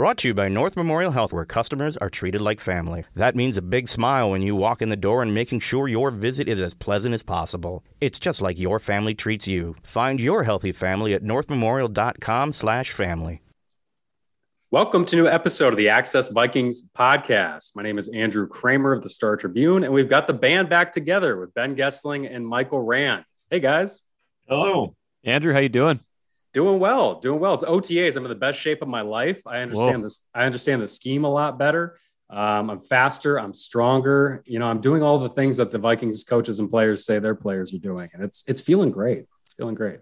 Brought to you by North Memorial Health, where customers are treated like family. That means a big smile when you walk in the door and making sure your visit is as pleasant as possible. It's just like your family treats you. Find your healthy family at northmemorial.com/family. Welcome to a new episode of the Access Vikings podcast. My name is Andrew Kramer of the Star Tribune, and we've got the band back together with Ben Goessling and Michael Rand. Hey guys. Hello. Andrew, how you doing? Doing well, doing well. It's OTAs. I'm in the best shape of my life. I understand Whoa. this. I understand the scheme a lot better. Um, I'm faster. I'm stronger. You know, I'm doing all the things that the Vikings coaches and players say their players are doing, and it's it's feeling great. It's feeling great.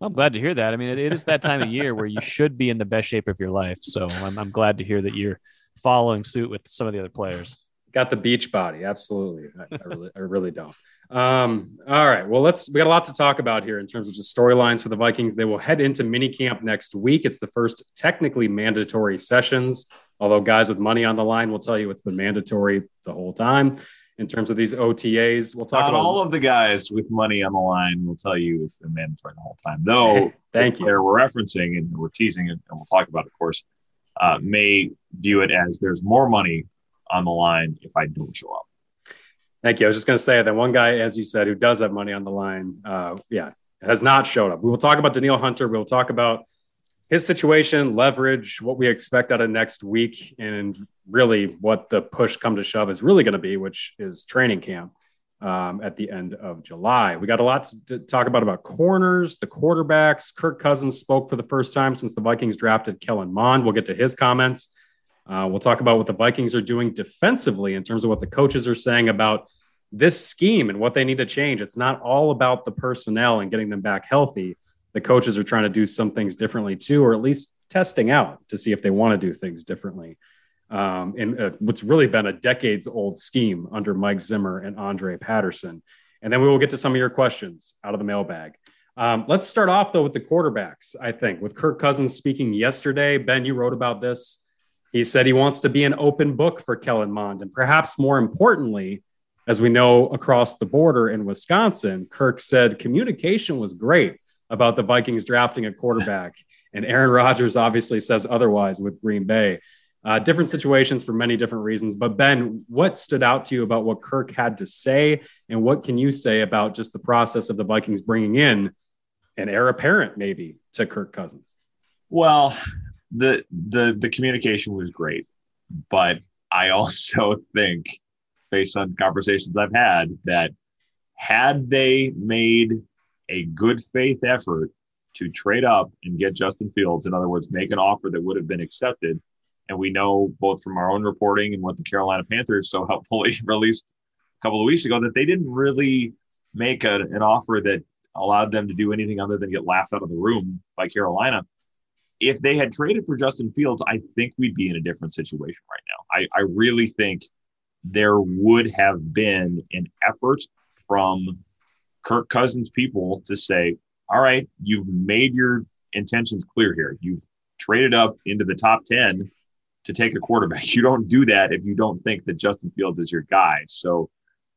I'm glad to hear that. I mean, it, it is that time of year where you should be in the best shape of your life. So I'm, I'm glad to hear that you're following suit with some of the other players. Got the beach body, absolutely. I, I really, I really don't. Um, all right. Well, let's, we got a lot to talk about here in terms of just storylines for the Vikings. They will head into minicamp next week. It's the first technically mandatory sessions, although guys with money on the line will tell you it's been mandatory the whole time in terms of these OTAs. We'll talk Not about all of the guys with money on the line will tell you it's been mandatory the whole time. Though, thank you. We're referencing and we're teasing it, and we'll talk about, it, of course, uh, may view it as there's more money on the line if I don't show up. Thank you. I was just going to say that one guy, as you said, who does have money on the line, uh, yeah, has not showed up. We will talk about Danielle Hunter. We'll talk about his situation, leverage, what we expect out of next week, and really what the push come to shove is really going to be, which is training camp um, at the end of July. We got a lot to talk about about corners, the quarterbacks. Kirk Cousins spoke for the first time since the Vikings drafted Kellen Mond. We'll get to his comments. Uh, we'll talk about what the Vikings are doing defensively in terms of what the coaches are saying about this scheme and what they need to change. It's not all about the personnel and getting them back healthy. The coaches are trying to do some things differently too, or at least testing out to see if they want to do things differently. Um, in uh, what's really been a decades old scheme under Mike Zimmer and Andre Patterson. And then we will get to some of your questions out of the mailbag. Um, let's start off though with the quarterbacks. I think with Kirk Cousins speaking yesterday, Ben, you wrote about this he said he wants to be an open book for Kellen Mond. And perhaps more importantly, as we know across the border in Wisconsin, Kirk said communication was great about the Vikings drafting a quarterback. and Aaron Rodgers obviously says otherwise with Green Bay. Uh, different situations for many different reasons. But Ben, what stood out to you about what Kirk had to say? And what can you say about just the process of the Vikings bringing in an heir apparent, maybe, to Kirk Cousins? Well, the the the communication was great, but I also think, based on conversations I've had, that had they made a good faith effort to trade up and get Justin Fields, in other words, make an offer that would have been accepted, and we know both from our own reporting and what the Carolina Panthers so helpfully released a couple of weeks ago that they didn't really make a, an offer that allowed them to do anything other than get laughed out of the room by Carolina if they had traded for Justin Fields, I think we'd be in a different situation right now. I, I really think there would have been an effort from Kirk Cousins people to say, all right, you've made your intentions clear here. You've traded up into the top 10 to take a quarterback. You don't do that if you don't think that Justin Fields is your guy. So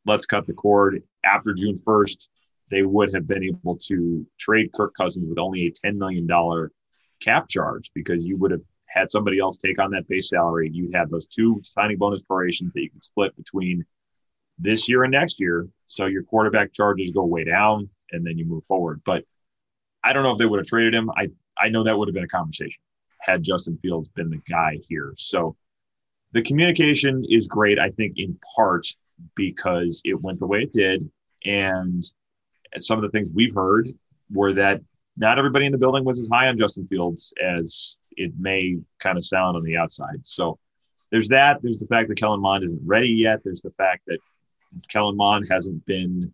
let's cut the cord. After June 1st, they would have been able to trade Kirk Cousins with only a $10 million cap charge because you would have had somebody else take on that base salary. You'd have those two signing bonus prorations that you can split between this year and next year. So your quarterback charges go way down and then you move forward. But I don't know if they would have traded him. I, I know that would have been a conversation had Justin Fields been the guy here. So the communication is great, I think, in part because it went the way it did. And some of the things we've heard were that not everybody in the building was as high on Justin Fields as it may kind of sound on the outside. So there's that. There's the fact that Kellen Mond isn't ready yet. There's the fact that Kellen Mond hasn't been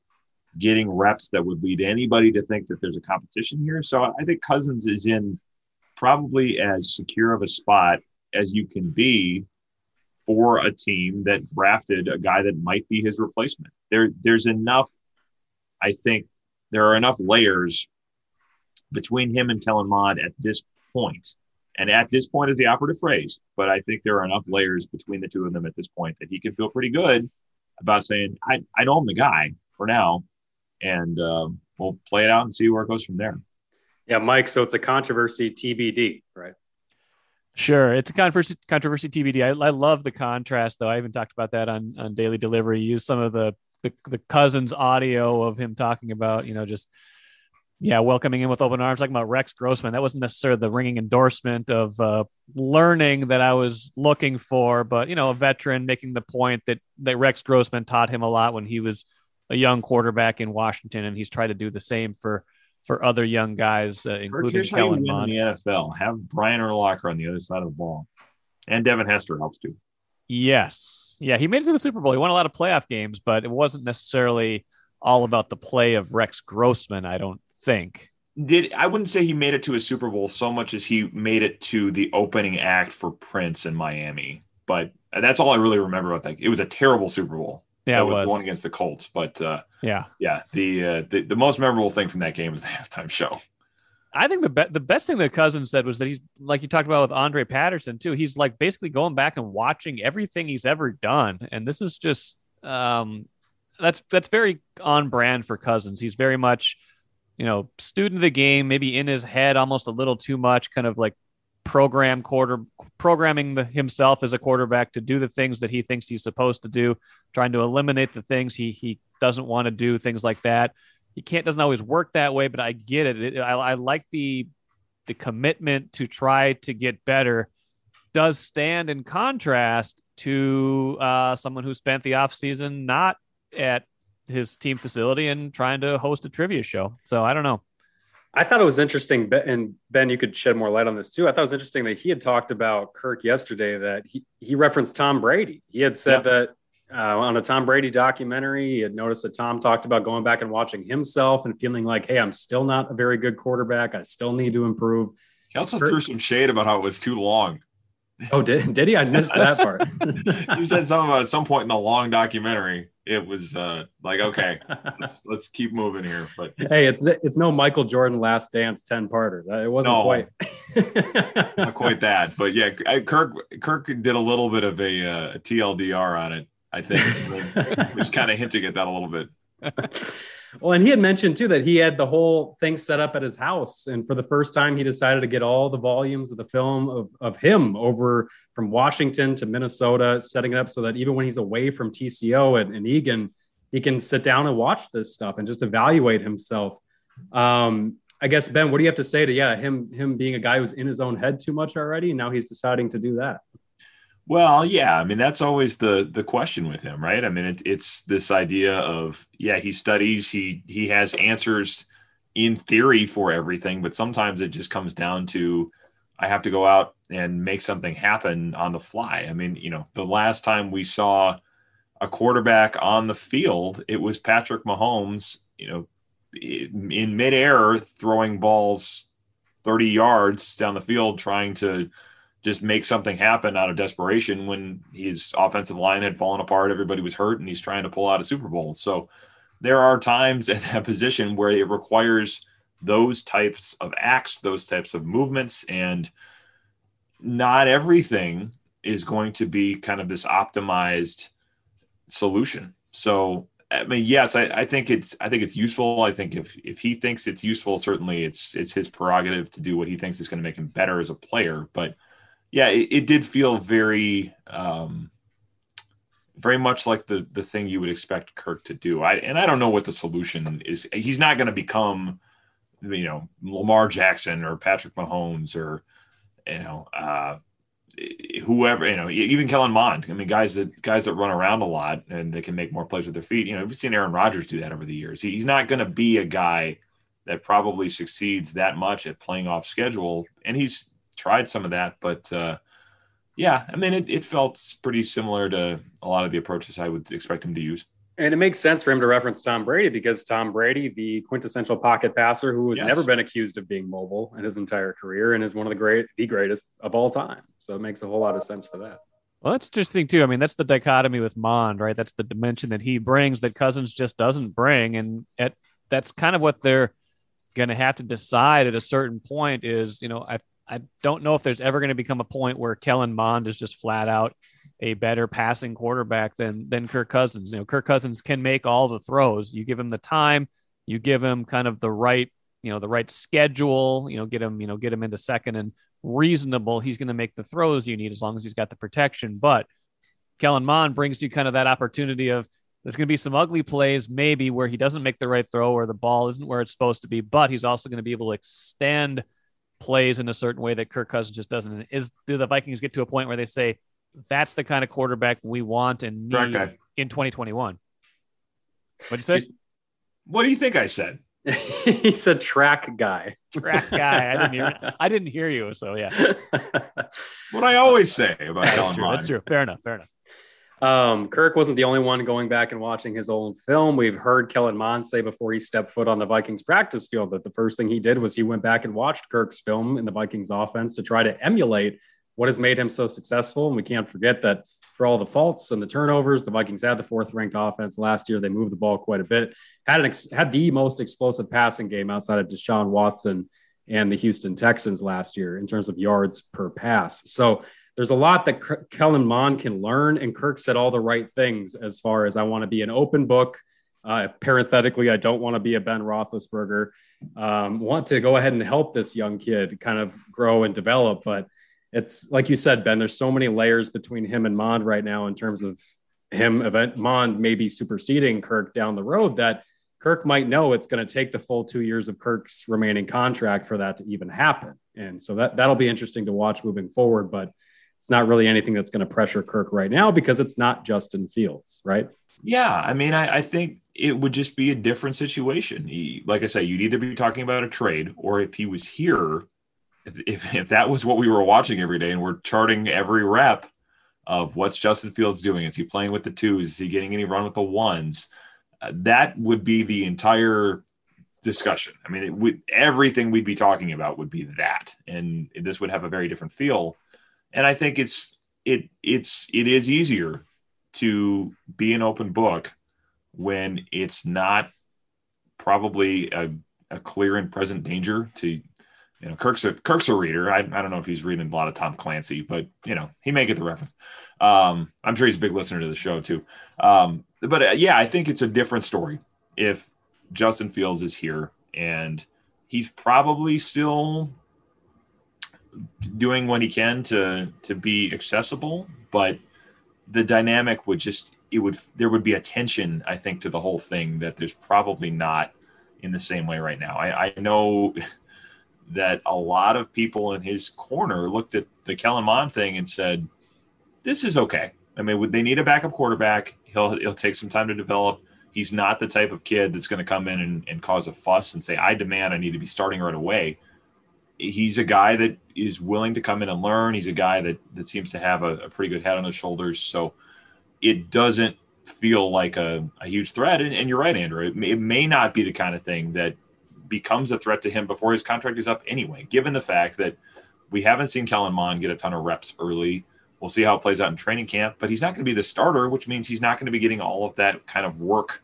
getting reps that would lead anybody to think that there's a competition here. So I think Cousins is in probably as secure of a spot as you can be for a team that drafted a guy that might be his replacement. There, there's enough. I think there are enough layers between him and Kellen Mond at this point. And at this point is the operative phrase, but I think there are enough layers between the two of them at this point that he can feel pretty good about saying, I, I know I'm the guy for now. And um, we'll play it out and see where it goes from there. Yeah, Mike. So it's a controversy TBD, right? Sure, it's a controversy controversy TBD. I, I love the contrast though. I even talked about that on on Daily Delivery. Use some of the the the cousins audio of him talking about you know just yeah welcoming him with open arms talking about rex grossman that wasn't necessarily the ringing endorsement of uh, learning that i was looking for but you know a veteran making the point that that rex grossman taught him a lot when he was a young quarterback in washington and he's tried to do the same for for other young guys uh, including Here's how you kellen mond in the NFL. Have Brian Urlacher on the other side of the ball, and Devin Hester helps too. Yes. Yeah, he made it to the Super Bowl. He won a lot of playoff games, but it wasn't necessarily all about the play of Rex Grossman, I don't think. Did I wouldn't say he made it to a Super Bowl so much as he made it to the opening act for Prince in Miami. But that's all I really remember about that. It was a terrible Super Bowl. Yeah, it was, was. one against the Colts. But uh, Yeah. yeah, the, uh, the the most memorable thing from that game was the halftime show. I think the be- the best thing that Cousins said was that he's like you talked about with Andre Patterson too. He's like basically going back and watching everything he's ever done, and this is just um, that's that's very on brand for Cousins. He's very much you know student of the game, maybe in his head almost a little too much, kind of like program quarter programming the, himself as a quarterback to do the things that he thinks he's supposed to do, trying to eliminate the things he he doesn't want to do, things like that he can't doesn't always work that way, but I get it. it I, I like the the commitment to try to get better. Does stand in contrast to uh, someone who spent the offseason not at his team facility and trying to host a trivia show. So I don't know. I thought it was interesting, and Ben, you could shed more light on this too. I thought it was interesting that he had talked about Kirk yesterday. That he he referenced Tom Brady. He had said that uh, on a Tom Brady documentary. He had noticed that Tom talked about going back and watching himself and feeling like, "Hey, I'm still not a very good quarterback. I still need to improve." He also Kurt- threw some shade about how it was too long. Oh, did did he? I missed that part. he said something about at some point in the long documentary, it was uh, like, okay, let's let's keep moving here. But hey, it's it's no Michael Jordan Last Dance ten parter. It wasn't No. quite. not quite that. But yeah, Kirk Kirk did a little bit of a, uh, TLDR on it. I think he was kind of hinting at that a little bit. Well, and he had mentioned too that he had the whole thing set up at his house, and for the first time, he decided to get all the volumes of the film of, of him over from Washington to Minnesota, setting it up so that even when he's away from TCO and, and Eagan, he can sit down and watch this stuff and just evaluate himself. Um, I guess Ben, what do you have to say to yeah him him being a guy who's in his own head too much already, and now he's deciding to do that? Well, yeah, I mean that's always the the question with him, right? I mean it, it's this idea of yeah, he studies, he he has answers in theory for everything, but sometimes it just comes down to I have to go out and make something happen on the fly. I mean, you know, the last time we saw a quarterback on the field, it was Patrick Mahomes, you know, in midair throwing balls 30 yards down the field trying to just make something happen out of desperation when his offensive line had fallen apart, everybody was hurt, and he's trying to pull out a Super Bowl. So there are times at that position where it requires those types of acts, those types of movements, and not everything is going to be kind of this optimized solution. So I mean, yes, I, I think it's I think it's useful. I think if if he thinks it's useful, certainly it's it's his prerogative to do what he thinks is going to make him better as a player. But yeah, it, it did feel very um, very much like the the thing you would expect Kirk to do. I and I don't know what the solution is. He's not going to become you know Lamar Jackson or Patrick Mahomes or you know uh, whoever you know even Kellen Mond. I mean guys that guys that run around a lot and they can make more plays with their feet. You know we've seen Aaron Rodgers do that over the years. He, he's not going to be a guy that probably succeeds that much at playing off schedule, and he's tried some of that, but. uh yeah, I mean, it, it felt pretty similar to a lot of the approaches I would expect him to use. And it makes sense for him to reference Tom Brady because Tom Brady, the quintessential pocket passer who has Yes. never been accused of being mobile in his entire career and is one of the great, the greatest of all time. So it makes a whole lot of sense for that. Well, that's interesting too. I mean, that's the dichotomy with Mond, right? That's the dimension that he brings that Cousins just doesn't bring, and at, that's kind of what they're going to have to decide at a certain point. Is you know, I I don't know if there's ever going to become a point where Kellen Mond is just flat out a better passing quarterback than than Kirk Cousins. You know, Kirk Cousins can make all the throws. You give him the time, you give him kind of the right, you know, the right schedule. You know, get him, you know, get him into second and reasonable. He's going to make the throws you need as long as he's got the protection. But Kellen Mond brings you kind of that opportunity of there's going to be some ugly plays, maybe where he doesn't make the right throw or the ball isn't where it's supposed to be, but he's also going to be able to extend plays in a certain way that Kirk Cousins just doesn't. Is do the Vikings get to a point where they say that's the kind of quarterback we want and need in 2021? What'd you say? What do you think I said? He's a track guy. Track guy. I didn't hear. I didn't hear you. So yeah. what I always say about that's true. That's true. Fair enough. Fair enough. Um, Kirk wasn't the only one going back and watching his old film. We've heard Kellen Mond say before he stepped foot on the Vikings practice field that the first thing he did was he went back and watched Kirk's film in the Vikings offense to try to emulate what has made him so successful. And we can't forget that for all the faults and the turnovers. The Vikings had the fourth ranked offense last year. They moved the ball quite a bit. Had an ex- had the most explosive passing game outside of Deshaun Watson and the Houston Texans last year in terms of yards per pass. So there's a lot that K- Kellen Mond can learn, and Kirk said all the right things as far as I want to be an open book. Uh, parenthetically, I don't want to be a Ben Roethlisberger. Um, want to go ahead and help this young kid kind of grow and develop, but it's like you said, Ben, there's so many layers between him and Mond right now in terms of him event Mond maybe superseding Kirk down the road that Kirk might know it's going to take the full two years of Kirk's remaining contract for that to even happen. And so that that'll be interesting to watch moving forward, but it's not really anything that's going to pressure Kirk right now because it's not Justin Fields, right? Yeah. I mean, I, I think it would just be a different situation. He, like I said, you'd either be talking about a trade or if he was here, if, if that was what we were watching every day and we're charting every rep of what's Justin Fields doing, is he playing with the twos? Is he getting any run with the ones? Uh, that would be the entire discussion. I mean, would, everything we'd be talking about would be that, and this would have a very different feel. And I think it's it it's it is easier to be an open book when it's not probably a, a clear and present danger to you know, Kirk's a Kirk's a reader. I, I don't know if he's reading a lot of Tom Clancy, but you know, he may get the reference. Um, I'm sure he's a big listener to the show too. Um, but uh, yeah, I think it's a different story if Justin Fields is here and he's probably still doing what he can to to be accessible, but the dynamic would just it would there would be a tension, I think, to the whole thing that there's probably not in the same way right now. I, I know that a lot of people in his corner looked at the Kellen Mond thing and said, "This is okay." I mean, would they need a backup quarterback. He'll he'll take some time to develop. He's not the type of kid that's going to come in and, and cause a fuss and say, "I demand I need to be starting right away." He's a guy that is willing to come in and learn. He's a guy that that seems to have a, a pretty good head on his shoulders. So it doesn't feel like a, a huge threat. And, and, you're right, Andrew. It may, it may not be the kind of thing that becomes a threat to him before his contract is up anyway, given the fact that we haven't seen Kellen Mond get a ton of reps early. We'll see how it plays out in training camp, but he's not going to be the starter, which means he's not going to be getting all of that kind of work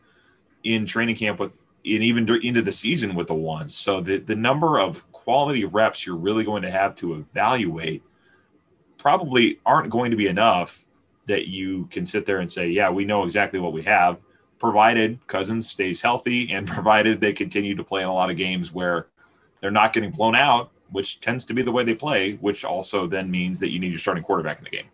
in training camp with and even into the season with the ones. So the, the number of quality reps you're really going to have to evaluate probably aren't going to be enough that you can sit there and say, yeah, we know exactly what we have provided Cousins stays healthy and provided they continue to play in a lot of games where they're not getting blown out, which tends to be the way they play, which also then means that you need your starting quarterback in the game.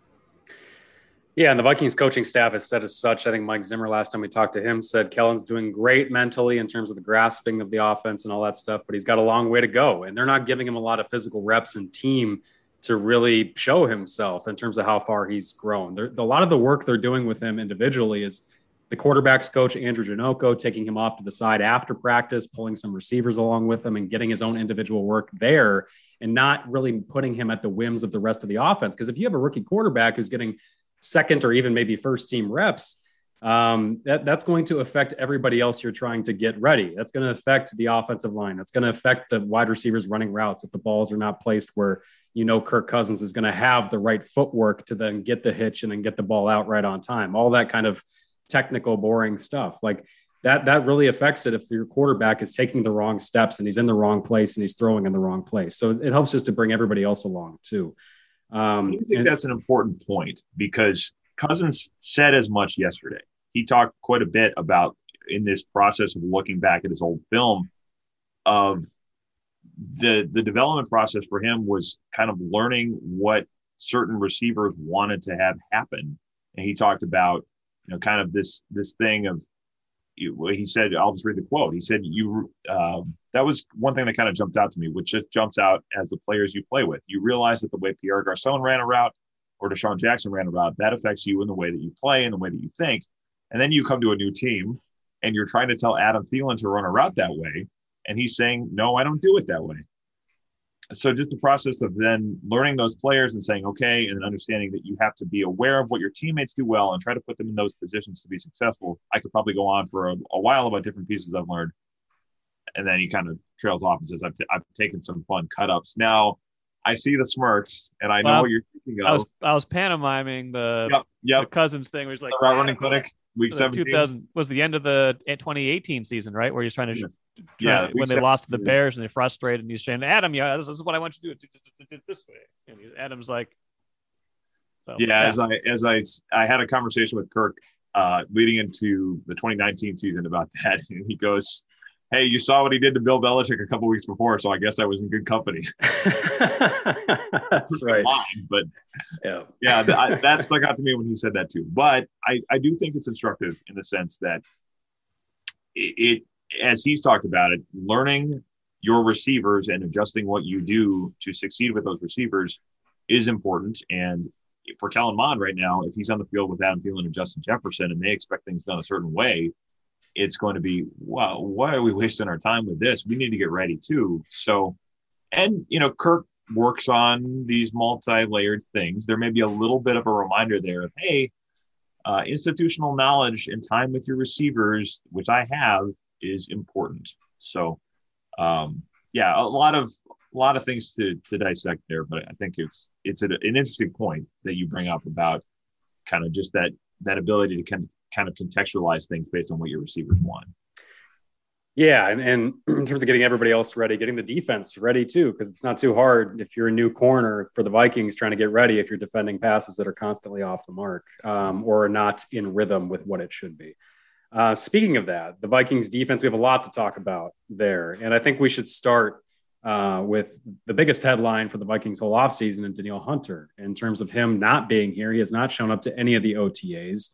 Yeah, and the Vikings coaching staff has said as such. I think Mike Zimmer, last time we talked to him, said Kellen's doing great mentally in terms of the grasping of the offense and all that stuff, but he's got a long way to go. And they're not giving him a lot of physical reps and team to really show himself in terms of how far he's grown. A lot of the work they're doing with him individually is the quarterbacks coach Andrew Janocko taking him off to the side after practice, pulling some receivers along with him, and getting his own individual work there, and not really putting him at the whims of the rest of the offense. Because if you have a rookie quarterback who's getting second or even maybe first team reps, um, that, that's going to affect everybody else you're trying to get ready. That's going to affect the offensive line. That's going to affect the wide receivers running routes if the balls are not placed where you know Kirk Cousins is going to have the right footwork to then get the hitch and then get the ball out right on time. All that kind of technical, boring stuff. Like that, that really affects it if your quarterback is taking the wrong steps and he's in the wrong place and he's throwing in the wrong place. So it helps just to bring everybody else along too. Um, I think that's an important point because Cousins said as much yesterday. He talked quite a bit about in this process of looking back at his old film of the the development process for him was kind of learning what certain receivers wanted to have happen, and he talked about you know kind of this this thing of he said I'll just read the quote. He said you uh, that was one thing that kind of jumped out to me, which just jumps out as the players you play with. You realize that the way Pierre Garcon ran a route or DeSean Jackson ran a route that affects you in the way that you play and the way that you think, and then you come to a new team and you're trying to tell Adam Thielen to run a route that way, and he's saying no, I don't do it that way. So just the process of then learning those players and saying okay and understanding that you have to be aware of what your teammates do well and try to put them in those positions to be successful. I could probably go on for a, a while about different pieces i've learned and then he kind of trails off and says i've, t- I've taken some fun cut ups now i see the smirks and i know well, what you're thinking of i was i was pantomiming the, yep, yep. the cousins thing where he's like route running clinic week 17 was the end of the 2018 season right? Where he's trying to yes. try, yeah when they lost to the bears and they frustrated and he's saying adam yeah this, is what i want you to do. This way. And adam's like so, yeah, yeah, as i as i i had a conversation with kirk uh leading into the 2019 season about that and he goes hey, you saw what he did to Bill Belichick a couple weeks before, so I guess I was in good company. That's right. but yeah, yeah, I, that stuck out to me when he said that too. But I, I do think it's instructive in the sense that it, it, as he's talked about it, learning your receivers and adjusting what you do to succeed with those receivers is important. And for Kellen Mond right now, if he's on the field with Adam Thielen and Justin Jefferson and they expect things done a certain way, it's going to be, well, why are we wasting our time with this? We need to get ready too. So, and, you know, Kirk works on these multi layered things. There may be a little bit of a reminder there of, hey, uh, institutional knowledge and time with your receivers, which I have, is important. So, um, yeah, a lot of a lot of things to to dissect there, but I think it's it's an interesting point that you bring up about kind of just that that ability to kind of kind of contextualize things based on what your receivers want. Yeah, and, and in terms of getting everybody else ready, getting the defense ready too, because it's not too hard if you're a new corner for the Vikings trying to get ready if you're defending passes that are constantly off the mark um, or not in rhythm with what it should be. Uh, speaking of that, the Vikings defense, we have a lot to talk about there, and I think we should start uh, with the biggest headline for the Vikings whole offseason and Danielle Hunter in terms of him not being here. He has not shown up to any of the OTAs.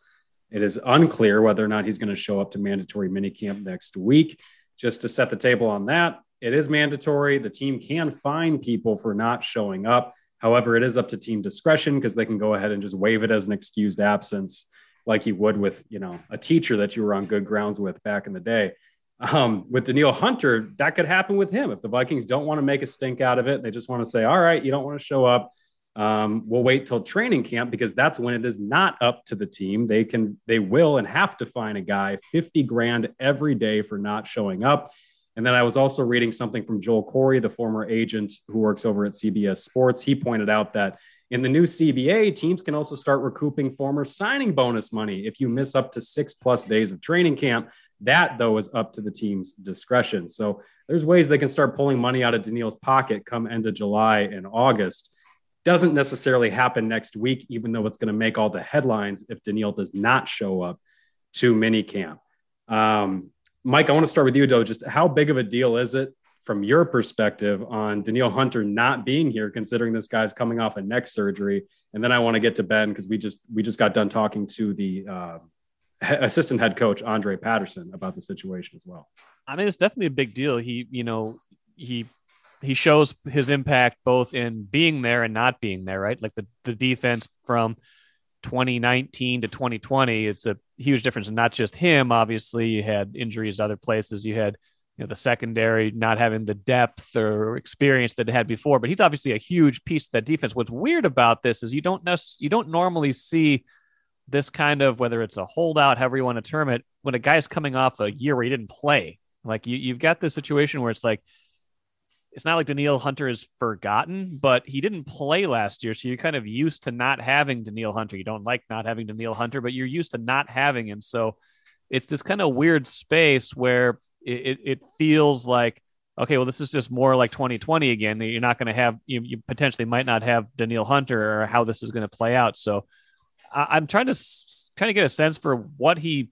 It is unclear whether or not he's going to show up to mandatory minicamp next week. Just to set the table on that, it is mandatory. The team can fine people for not showing up. However, it is up to team discretion because they can go ahead and just waive it as an excused absence, like you would with you know a teacher that you were on good grounds with back in the day. Um, with Danielle Hunter, that could happen with him if the Vikings don't want to make a stink out of it. They just want to say, "All right, you don't want to show up um, we'll wait till training camp because that's when it is not up to the team. They can, they will, and have to find a guy 50 grand every day for not showing up. And then I was also reading something from Joel Corry, the former agent who works over at CBS Sports. He pointed out that in the new CBA, teams can also start recouping former signing bonus money if you miss up to six plus days of training camp. That, though, is up to the team's discretion. So there's ways they can start pulling money out of Danielle's pocket come end of July and August doesn't necessarily happen next week, even though it's going to make all the headlines if Danielle does not show up to minicamp. Um, Mike, I want to start with you, though. Just how big of a deal is it from your perspective on Danielle Hunter not being here, considering this guy's coming off a neck surgery? And then I want to get to Ben because we just we just got done talking to the uh, assistant head coach Andre Patterson about the situation as well. I mean, it's definitely a big deal. He, you know, he he shows his impact both in being there and not being there, right? Like the, the defense from 2019 to 2020, it's a huge difference. And not just him, obviously, you had injuries to other places. You had, you know, the secondary not having the depth or experience that it had before, but he's obviously a huge piece of that defense. What's weird about this is you don't necessarily, you don't normally see this kind of, whether it's a holdout, however you want to term it, when a guy's coming off a year where he didn't play. Like you, you've got this situation where it's like, it's not like Danielle Hunter is forgotten, but he didn't play last year. So you're kind of used to not having Danielle Hunter. You don't like not having Danielle Hunter, but you're used to not having him. So it's this kind of weird space where it, it, feels like, okay, well, this is just more like 2020 again. That you're not going to have, you, you potentially might not have Danielle Hunter or how this is going to play out. So I, am trying to kind of get a sense for what he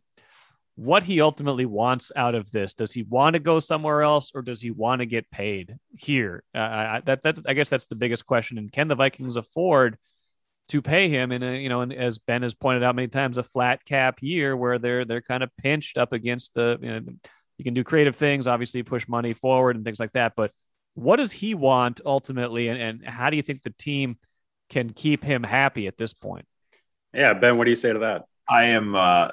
what he ultimately wants out of this. Does he want to go somewhere else, or does he want to get paid here? Uh, I, that that's I guess that's the biggest question. And can the Vikings afford to pay him in a you know, and as Ben has pointed out many times, a flat cap year where they're they're kind of pinched up against the you know you can do creative things, obviously push money forward and things like that. But what does he want ultimately, and, and how do you think the team can keep him happy at this point? Yeah, Ben, what do you say to that? I am. Uh,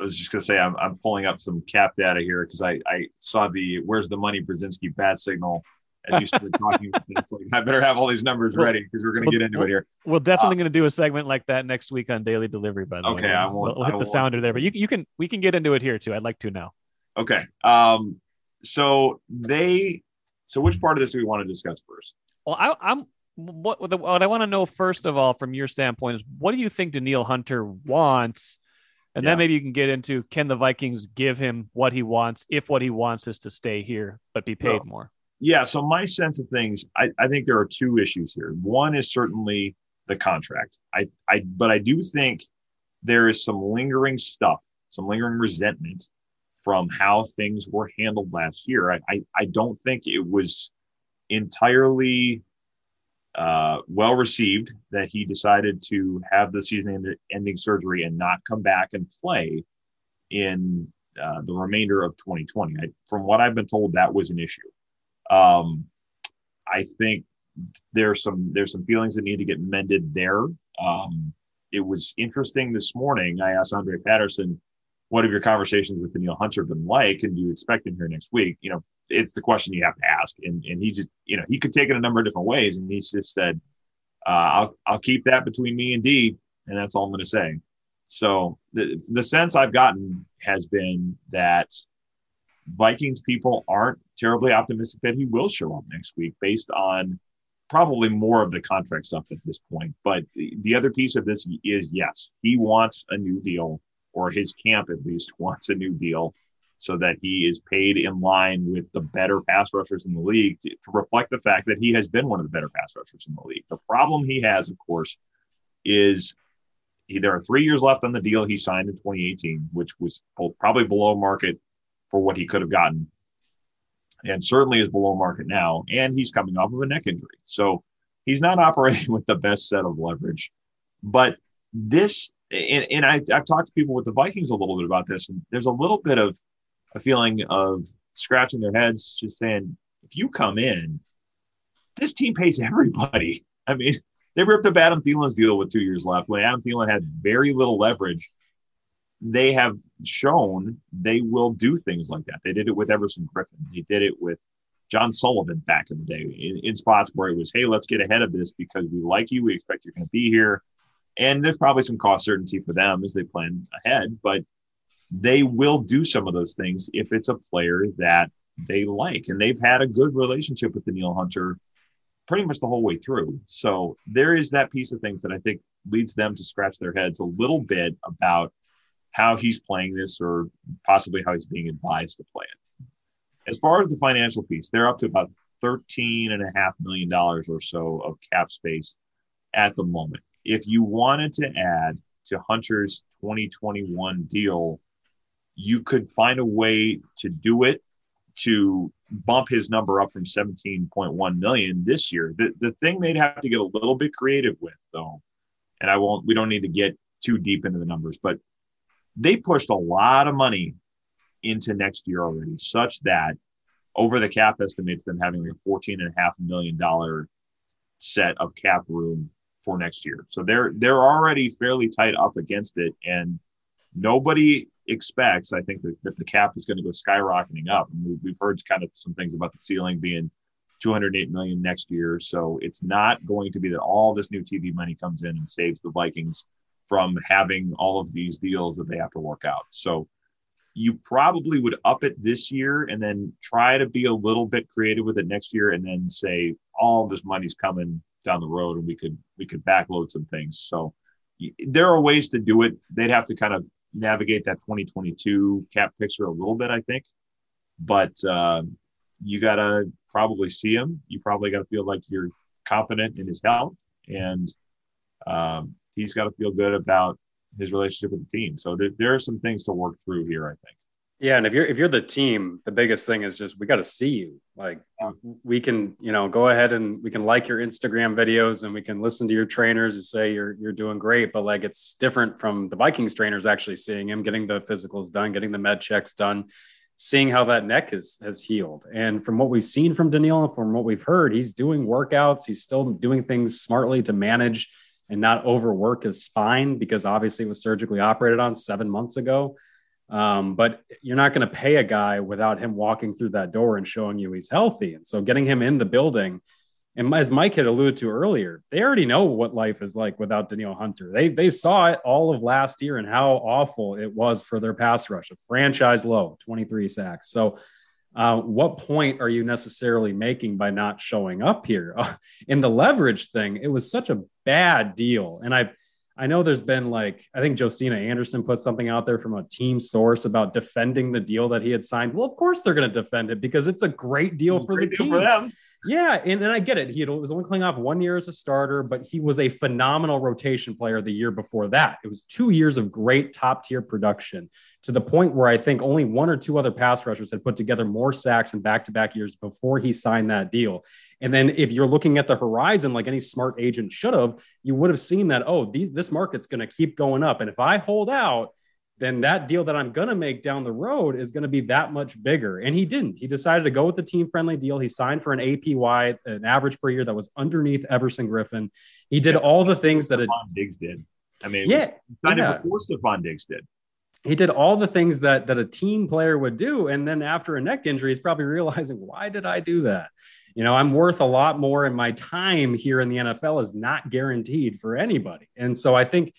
I was just gonna say I'm, I'm pulling up some cap data here because I, I saw the "Where's the money?" Brzezinski bat signal as you started talking. it's like I better have all these numbers ready because we're gonna get into it here. We're definitely uh, gonna do a segment like that next week on Daily Delivery. By the okay, way, okay, I won't. We'll, we'll hit the sounder there, but you you can we can get into it here too. I'd like to now. Okay. Um. So they. So which part of this do we want to discuss first? Well, I, I'm what what I want to know first of all, from your standpoint, is what do you think Danielle Hunter wants? And yeah. then maybe you can get into can the Vikings give him what he wants if what he wants is to stay here but be paid well, more? Yeah. So my sense of things, I, I think there are two issues here. One is certainly the contract. I, I but I do think there is some lingering stuff, some lingering resentment from how things were handled last year. I, I, I don't think it was entirely uh, well received that he decided to have the season ending surgery and not come back and play in uh, the remainder of 2020. I, from what I've been told, that was an issue. Um, I think there's some there's some feelings that need to get mended there. Um, it was interesting this morning. I asked Andre Patterson, "What have your conversations with Danielle Hunter been like, and do you expect him here next week?" You know, it's the question you have to ask. And and he just, you know, he could take it a number of different ways. And he just said, uh, I'll I'll keep that between me and D, and that's all I'm going to say. So the the sense I've gotten has been that Vikings people aren't terribly optimistic that he will show up next week, based on probably more of the contract stuff at this point. But the, the other piece of this is yes, he wants a new deal, or his camp at least wants a new deal so that he is paid in line with the better pass rushers in the league to, to, reflect the fact that he has been one of the better pass rushers in the league. The problem he has, of course, is he, there are three years left on the deal he signed in 2018, which was probably below market for what he could have gotten, and certainly is below market now. And he's coming off of a neck injury, so he's not operating with the best set of leverage. But this, and, and I, I've talked to people with the Vikings a little bit about this, and there's a little bit of a feeling of scratching their heads, just saying, if you come in, this team pays everybody. I mean, they ripped up Adam Thielen's deal with two years left when Adam Thielen had very little leverage. They have shown they will do things like that. They did it with Everson Griffen. They did it with John Sullivan back in the day in, in spots where it was, hey, let's get ahead of this because we like you. We expect you're going to be here. And there's probably some cost certainty for them as they plan ahead. But they will do some of those things if it's a player that they like. And they've had a good relationship with Danielle Hunter pretty much the whole way through. So there is that piece of things that I think leads them to scratch their heads a little bit about how he's playing this or possibly how he's being advised to play it. As far as the financial piece, they're up to about thirteen and a half million dollars or so of cap space at the moment. If you wanted to add to Hunter's 2021 deal you could find a way to do it to bump his number up from 17.1 million this year. The, the thing they'd have to get a little bit creative with, though, and I won't, we don't need to get too deep into the numbers, but they pushed a lot of money into next year already, such that over the cap estimates them having a $14.5 million set of cap room for next year. So they're they're already fairly tight up against it. And nobody expects, I think, that, that the cap is going to go skyrocketing up. And we've, we've heard kind of some things about the ceiling being 208 million next year. So it's not going to be that all this new TV money comes in and saves the Vikings from having all of these deals that they have to work out. So you probably would up it this year and then try to be a little bit creative with it next year and then say all this money's coming down the road and we could we could backload some things. So there are ways to do it. They'd have to kind of navigate that 2022 cap picture a little bit, I think. But uh, you got to probably see him. You probably got to feel like you're confident in his health, and um, he's got to feel good about his relationship with the team. So there, there are some things to work through here, I think. Yeah, and if you're if you're the team, the biggest thing is just we got to see you. Like we can, you know, go ahead and we can like your Instagram videos and we can listen to your trainers who say you're you're doing great, but like it's different from the Vikings trainers actually seeing him, getting the physicals done, getting the med checks done, seeing how that neck has has healed. And from what we've seen from Danielle and from what we've heard, he's doing workouts, he's still doing things smartly to manage and not overwork his spine because obviously it was surgically operated on 7 months ago. Um, but you're not going to pay a guy without him walking through that door and showing you he's healthy. And so getting him in the building, and as Mike had alluded to earlier, they already know what life is like without Danielle Hunter. They they saw it all of last year and how awful it was for their pass rush, a franchise low, 23 sacks. So uh, what point are you necessarily making by not showing up here? Uh, in the leverage thing, it was such a bad deal. And I've I know there's been like, I think Josina Anderson put something out there from a team source about defending the deal that he had signed. Well, of course they're going to defend it because it's a great deal for great the deal team. For them. Yeah, and, and I get it. He was only playing off one year as a starter, but he was a phenomenal rotation player the year before that. It was two years of great top tier production to the point where I think only one or two other pass rushers had put together more sacks in back to back years before he signed that deal. And then if you're looking at the horizon, like any smart agent should have, you would have seen that, oh, these, this market's going to keep going up. And if I hold out, then that deal that I'm going to make down the road is going to be that much bigger. And he didn't. He decided to go with the team friendly deal. He signed for an APY, an average per year that was underneath Everson Griffen. He did all the things that Stefon Diggs did. I mean, yeah, kind yeah. of before Stefon Diggs did. He did all the things that that a team player would do, and then after a neck injury, he's probably realizing, why did I do that? You know, I'm worth a lot more, and my time here in the NFL is not guaranteed for anybody. And so I think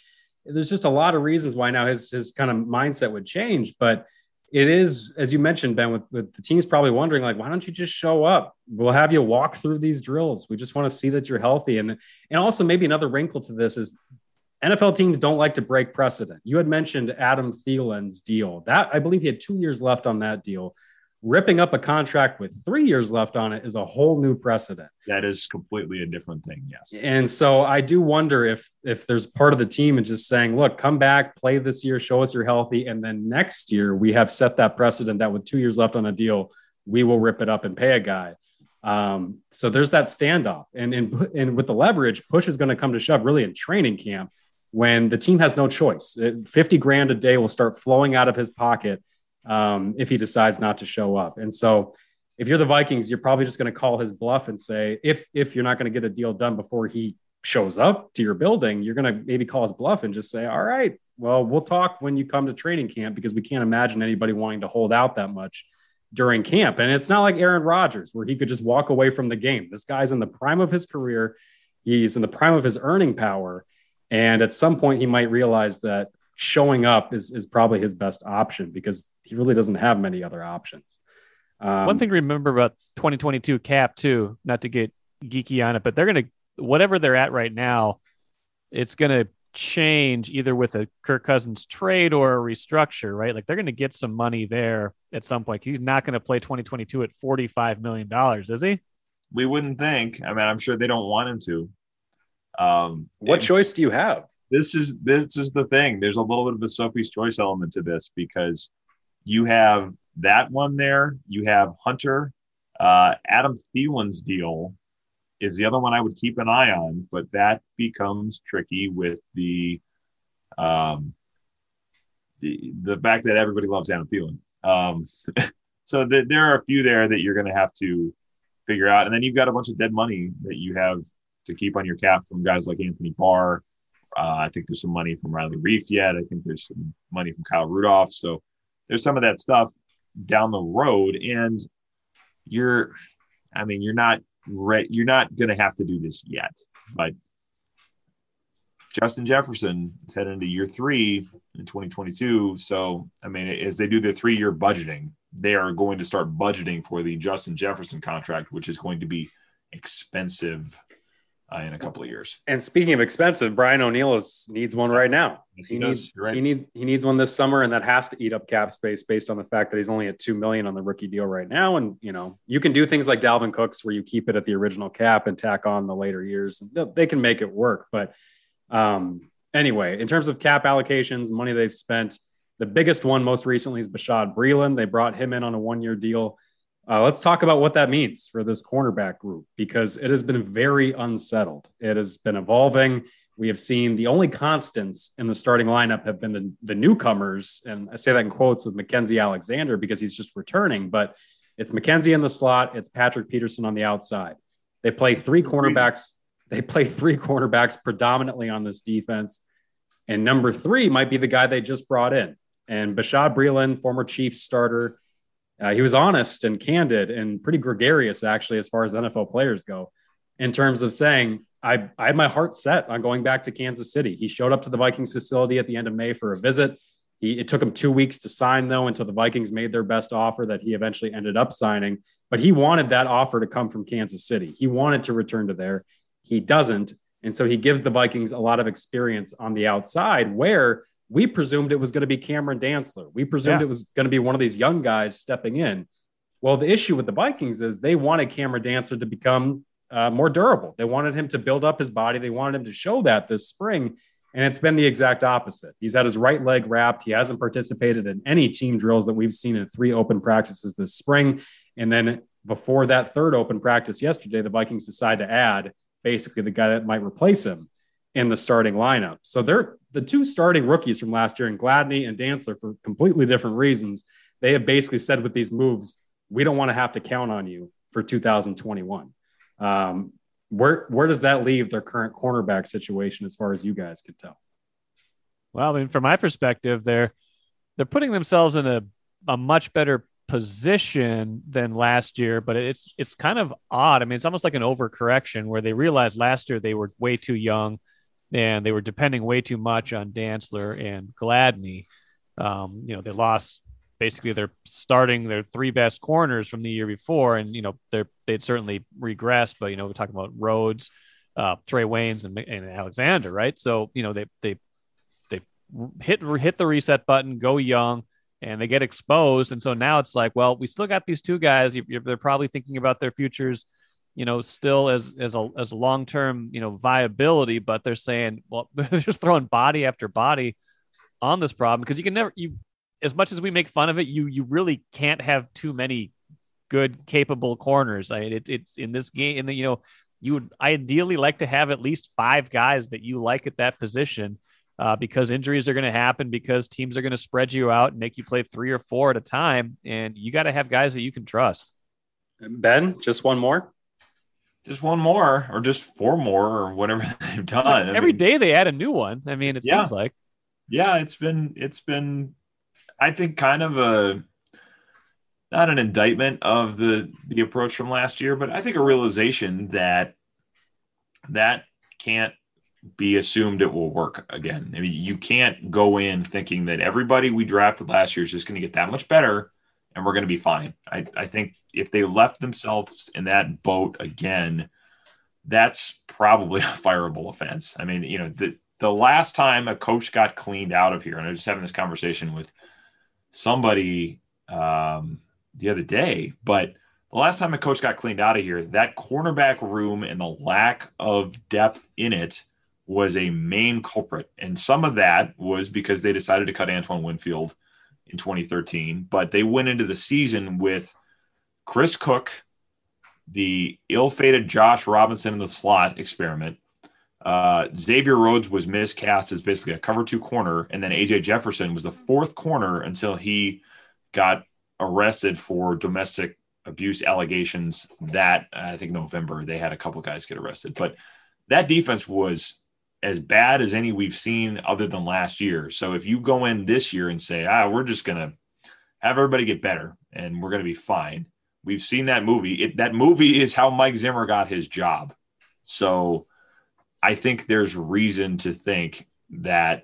there's just a lot of reasons why now his his kind of mindset would change. But it is, as you mentioned, Ben, with, with the team's probably wondering, like, why don't you just show up? We'll have you walk through these drills. We just want to see that you're healthy. And and also maybe another wrinkle to this is NFL teams don't like to break precedent. You had mentioned Adam Thielen's deal. That I believe he had two years left on that deal ripping up a contract with three years left on it is a whole new precedent. That is completely a different thing. Yes. And so I do wonder if if there's part of the team and just saying, look, come back, play this year, show us you're healthy, and then next year we have set that precedent that with two years left on a deal, we will rip it up and pay a guy. Um, so there's that standoff, and and and with the leverage, push is going to come to shove really in training camp when the team has no choice. 50 grand a day will start flowing out of his pocket um, if he decides not to show up. And so, if you're the Vikings, you're probably just going to call his bluff and say, if if you're not going to get a deal done before he shows up to your building, you're going to maybe call his bluff and just say, all right, well, we'll talk when you come to training camp because we can't imagine anybody wanting to hold out that much during camp. And it's not like Aaron Rodgers where he could just walk away from the game. This guy's in the prime of his career. He's in the prime of his earning power. And at some point, he might realize that showing up is, is probably his best option because he really doesn't have many other options. Um, One thing to remember about 2022 cap too, not to get geeky on it, but they're going to, whatever they're at right now, it's going to change either with a Kirk Cousins trade or a restructure, right? Like they're going to get some money there at some point. He's not going to play 2022 at $45 million, is he? We wouldn't think. I mean, I'm sure they don't want him to. Um, what choice do you have? this is this is the thing. There's a little bit of a Sophie's choice element to this because you have that one there. You have Hunter, uh, Adam Thielen's deal is the other one I would keep an eye on, but that becomes tricky with the um, the the fact that everybody loves Adam Thielen. Um, so the, there are a few there that you're going to have to figure out, and then you've got a bunch of dead money that you have to keep on your cap from guys like Anthony Barr uh, I think there's some money from Riley Reiff yet. I think there's some money from Kyle Rudolph. So there's some of that stuff down the road. And you're, I mean, you're not re- you're not going to have to do this yet. But Justin Jefferson is heading into year three in 2022. So, I mean, as they do their three year budgeting, they are going to start budgeting for the Justin Jefferson contract, which is going to be expensive uh, in a couple of years. And speaking of expensive, Brian O'Neill is, needs one right now. Yes, he, he needs right. he need he needs one this summer, and that has to eat up cap space based on the fact that he's only at two million on the rookie deal right now. And you know you can do things like Dalvin Cook's where you keep it at the original cap and tack on the later years. They can make it work, but um, anyway, in terms of cap allocations, money they've spent. The biggest one most recently is Bashaud Breeland. They brought him in on a one year deal. Uh, let's talk about what that means for this cornerback group because it has been very unsettled. It has been evolving. We have seen the only constants in the starting lineup have been the, the newcomers. And I say that in quotes with Mackensie Alexander because he's just returning, but it's Mackensie in the slot, it's Patrick Peterson on the outside. They play three cornerbacks. They play three cornerbacks predominantly on this defense. And number three might be the guy they just brought in. And Bashaud Breeland, former Chiefs starter, uh, he was honest and candid and pretty gregarious, actually, as far as NFL players go, in terms of saying, I, I had my heart set on going back to Kansas City. He showed up to the Vikings facility at the end of May for a visit. He, it took him two weeks to sign, though, until the Vikings made their best offer that he eventually ended up signing. But he wanted that offer to come from Kansas City. He wanted to return to there. He doesn't. And so he gives the Vikings a lot of experience on the outside where we presumed it was going to be Cameron Dantzler. We presumed yeah. it was going to be one of these young guys stepping in. Well, the issue with the Vikings is they wanted Cameron Dantzler to become uh, more durable. They wanted him to build up his body. They wanted him to show that this spring. And it's been the exact opposite. He's had his right leg wrapped. He hasn't participated in any team drills that we've seen in three open practices this spring. And then before that third open practice yesterday, the Vikings decide to add basically the guy that might replace him in the starting lineup. So they're the two starting rookies from last year, and Gladney and Dantzler, for completely different reasons. They have basically said with these moves, we don't want to have to count on you for 2021. Um, where where does that leave their current cornerback situation as far as you guys could tell? Well, I mean, from my perspective, they're they're putting themselves in a, a much better position than last year, but it's it's kind of odd. I mean, it's almost like an overcorrection where they realized last year they were way too young and they were depending way too much on Dantzler and Gladney. Um, you know, they lost basically they're starting their three best corners from the year before, and you know they're they'd certainly regressed. But you know, we're talking about Rhodes, uh, Trae Waynes, and, and Alexander, right? So you know they they they hit hit the reset button, go young and they get exposed. And so now it's like, well, we still got these two guys. You, they're probably thinking about their futures, you know, still as as a as long term, you know, viability. But they're saying, well, they're just throwing body after body on this problem because you can never you as much as we make fun of it, you you really can't have too many good capable corners. I mean, it, it's in this game, in the you know, you would ideally like to have at least five guys that you like at that position uh, because injuries are going to happen, because teams are going to spread you out and make you play three or four at a time. And you got to have guys that you can trust. Ben, just one more. Just one more, or just four more, or whatever they've done. Like every mean, day they add a new one. I mean, it yeah. seems like. Yeah, it's been it's been, I think, kind of a not an indictment of the the approach from last year, but I think a realization that that can't be assumed it will work again. I mean, you can't go in thinking that everybody we drafted last year is just going to get that much better and we're going to be fine. I, I think if they left themselves in that boat again, that's probably a fireable offense. I mean, you know, the, the last time a coach got cleaned out of here, and I was just having this conversation with somebody um, the other day, but the last time a coach got cleaned out of here, that cornerback room and the lack of depth in it – was a main culprit. And some of that was because they decided to cut Antoine Winfield in 2013, but they went into the season with Chris Cook, the ill fated Josh Robinson in the slot experiment. Uh, Xavier Rhodes was miscast as basically a cover two corner, and then AJ Jefferson was the fourth corner until he got arrested for domestic abuse allegations. That I think November they had a couple guys get arrested, but that defense was as bad as any we've seen other than last year. So if you go in this year and say, ah, we're just going to have everybody get better and we're going to be fine. We've seen that movie. It, that movie is how Mike Zimmer got his job. So I think there's reason to think that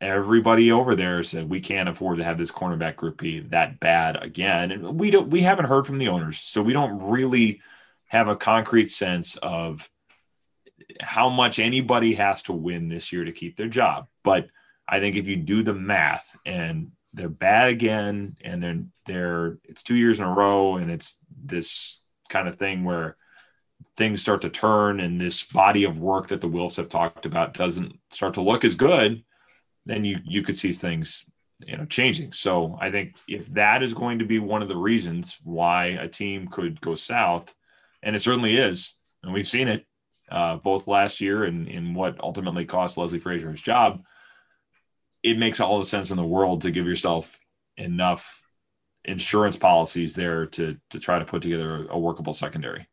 everybody over there said we can't afford to have this cornerback group be that bad again. And we don't we haven't heard from the owners. So we don't really have a concrete sense of how much anybody has to win this year to keep their job. But I think if you do the math and they're bad again and they're they're it's two years in a row and it's this kind of thing where things start to turn and this body of work that the Wilfs have talked about doesn't start to look as good, then you you could see things you know changing. So I think if that is going to be one of the reasons why a team could go south, and it certainly is, and we've seen it uh, both last year and in what ultimately cost Leslie Frazier his job, it makes all the sense in the world to give yourself enough insurance policies there to to try to put together a workable secondary.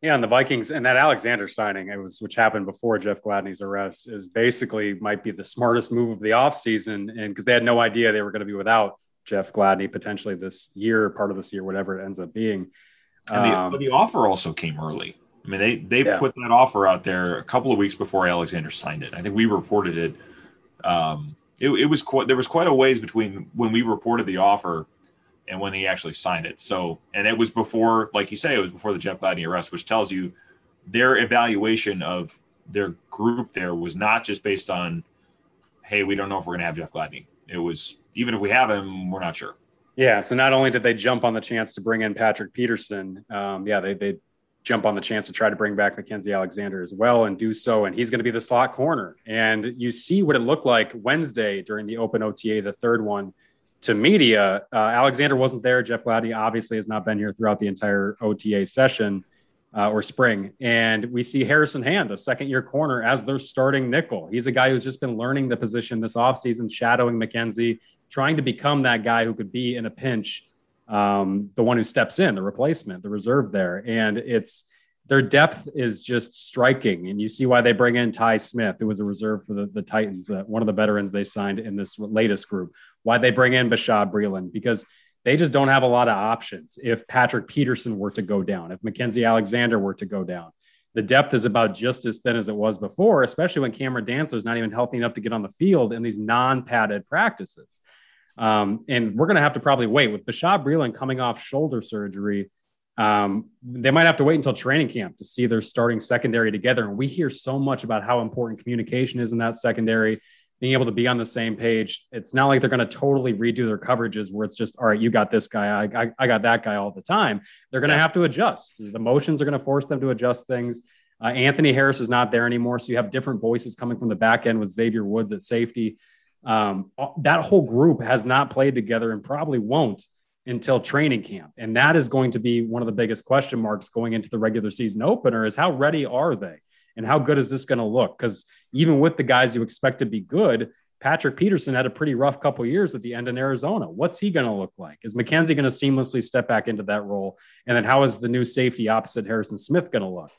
Yeah, and the Vikings and that Alexander signing, it was which happened before Jeff Gladney's arrest, is basically might be the smartest move of the offseason. And because they had no idea they were going to be without Jeff Gladney potentially this year, part of this year, whatever it ends up being. And the, um, the offer also came early. I mean, they they yeah. put that offer out there a couple of weeks before Alexander signed it. I think we reported it. Um, it, it was quite there was quite a ways between when we reported the offer and when he actually signed it. So, and it was before, like you say, it was before the Jeff Gladney arrest, which tells you their evaluation of their group there was not just based on, hey, we don't know if we're going to have Jeff Gladney. It was even if we have him, we're not sure. Yeah. So not only did they jump on the chance to bring in Patrick Peterson, um, yeah, they they jump on the chance to try to bring back Mackensie Alexander as well and do so. And he's going to be the slot corner. And you see what it looked like Wednesday during the open OTA, the third one to media. Uh, Alexander wasn't there. Jeff Gladney obviously has not been here throughout the entire OTA session uh, or spring. And we see Harrison Hand, a second year corner, as their starting nickel. He's a guy who's just been learning the position this offseason, shadowing Mackensie, trying to become that guy who could be in a pinch um, the one who steps in, the replacement, the reserve there. And it's their depth is just striking. And you see why they bring in Tye Smith, who was a reserve for the, the Titans, uh, one of the veterans they signed in this latest group. Why they bring in Bashaud Breeland, because they just don't have a lot of options. If Patrick Peterson were to go down, if Mackensie Alexander were to go down, the depth is about just as thin as it was before, especially when Cameron Dantzler is not even healthy enough to get on the field in these non padded practices. Um, and we're going to have to probably wait with Bashaud Breeland coming off shoulder surgery. Um, they might have to wait until training camp to see their starting secondary together. And we hear so much about how important communication is in that secondary, being able to be on the same page. It's not like they're going to totally redo their coverages where it's just, all right, you got this guy, I, I, I got that guy all the time. They're going to yeah. have to adjust. The motions are going to force them to adjust things. Uh, Anthony Harris is not there anymore. So you have different voices coming from the back end with Xavier Woods at safety. Um, that whole group has not played together and probably won't until training camp. And that is going to be one of the biggest question marks going into the regular season opener is how ready are they? And how good is this going to look? Because even with the guys you expect to be good, Patrick Peterson had a pretty rough couple years at the end in Arizona. What's he going to look like? Is Mackensie going to seamlessly step back into that role? And then how is the new safety opposite Harrison Smith going to look?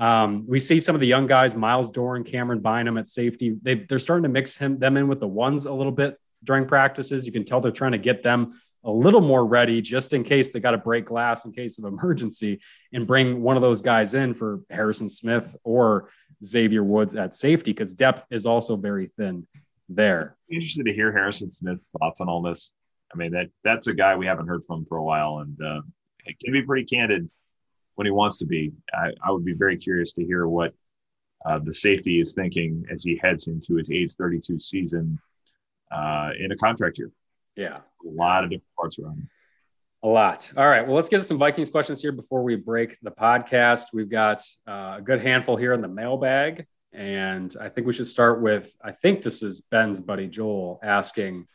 Um, we see some of the young guys, Myles Dorn, Camryn Bynum at safety. They, are starting to mix him, them in with the ones a little bit during practices. You can tell they're trying to get them a little more ready just in case they got to break glass in case of emergency and bring one of those guys in for Harrison Smith or Xavier Woods at safety because depth is also very thin there. Interested to hear Harrison Smith's thoughts on all this. I mean that that's a guy we haven't heard from for a while, and uh, it can be pretty candid when he wants to be. I, I would be very curious to hear what uh, the safety is thinking as he heads into his age 32 season uh, in a contract year. Yeah. A lot of different parts around. A lot. All right. Well, let's get to some Vikings questions here before we break the podcast. We've got uh, a good handful here in the mailbag. And I think we should start with I think this is Ben's buddy Joel asking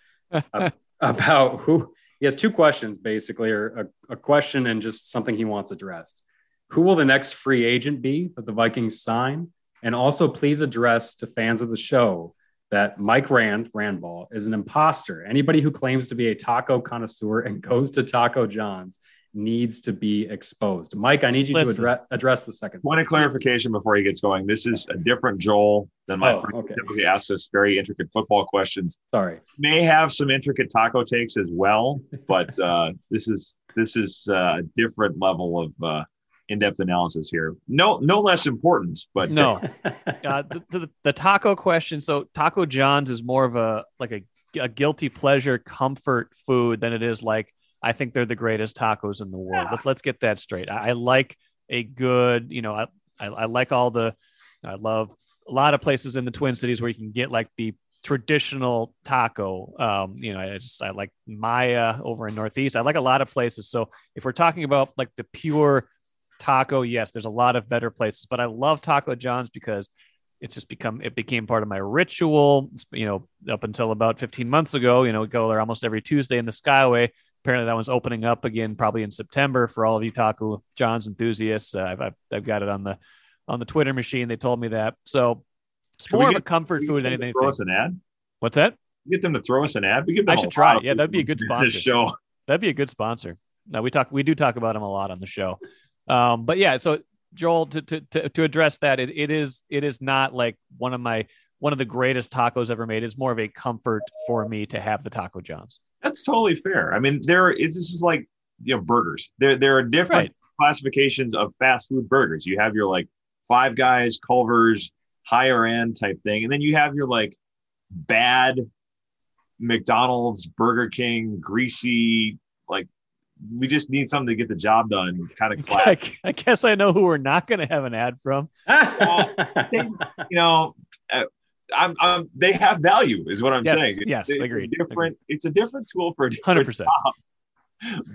about who he has two questions basically, or a, a question and just something he wants addressed. Who will the next free agent be that the Vikings sign? And also, please address to fans of the show that Mike Rand, Randball, is an imposter. Anybody who claims to be a taco connoisseur and goes to Taco John's needs to be exposed. Mike, I need you Listen, to address, address the second point of clarification before he gets going. This is a different Joel than my oh, friend okay. typically asks us very intricate football questions. Sorry, may have some intricate taco takes as well, but uh, this is this is uh, a different level of uh, in-depth analysis here. No, no less important, but no. uh, the, the, the, taco question. So Taco John's is more of a like a, a guilty pleasure comfort food than it is like I think they're the greatest tacos in the world. Yeah. Let's let's get that straight. I, I, like a good, you know, I, I I like all the. I love a lot of places in the Twin Cities where you can get like the traditional taco. Um, you know, I just I like Maya over in Northeast. I like a lot of places. So if we're talking about like the pure taco, yes, there's a lot of better places, but I love Taco John's because it's just become it became part of my ritual. It's, you know, up until about 15 months ago, you know, go there almost every Tuesday in the Skyway. Apparently, that one's opening up again, probably in September for all of you Taco John's enthusiasts. Uh, I've, I've, I've got it on the on the Twitter machine. They told me that. So it's Can more we of a comfort food get than anything. Throw us an ad. What's that? Get them to throw us an ad. We give them I should try it. Yeah, that'd be a good to this sponsor. show. That'd be a good sponsor. No, we talk we do talk about them a lot on the show. Um, but yeah, so Joel, to to to, to address that, it, it is it is not like one of my one of the greatest tacos ever made. It's more of a comfort for me to have the Taco John's. That's totally fair. I mean, there is this is like you know burgers. There there are different Right. classifications of fast food burgers. You have your like Five Guys, Culver's, higher end type thing, and then you have your like bad McDonald's, Burger King, greasy. Like we just need something to get the job done. Kind of class. I, I guess I know who we're not going to have an ad from. you know, uh, I'm, I'm, they have value, is what I'm Yes, saying. yes, it's, agreed, A different, it's a different tool for a different Hundred percent. job.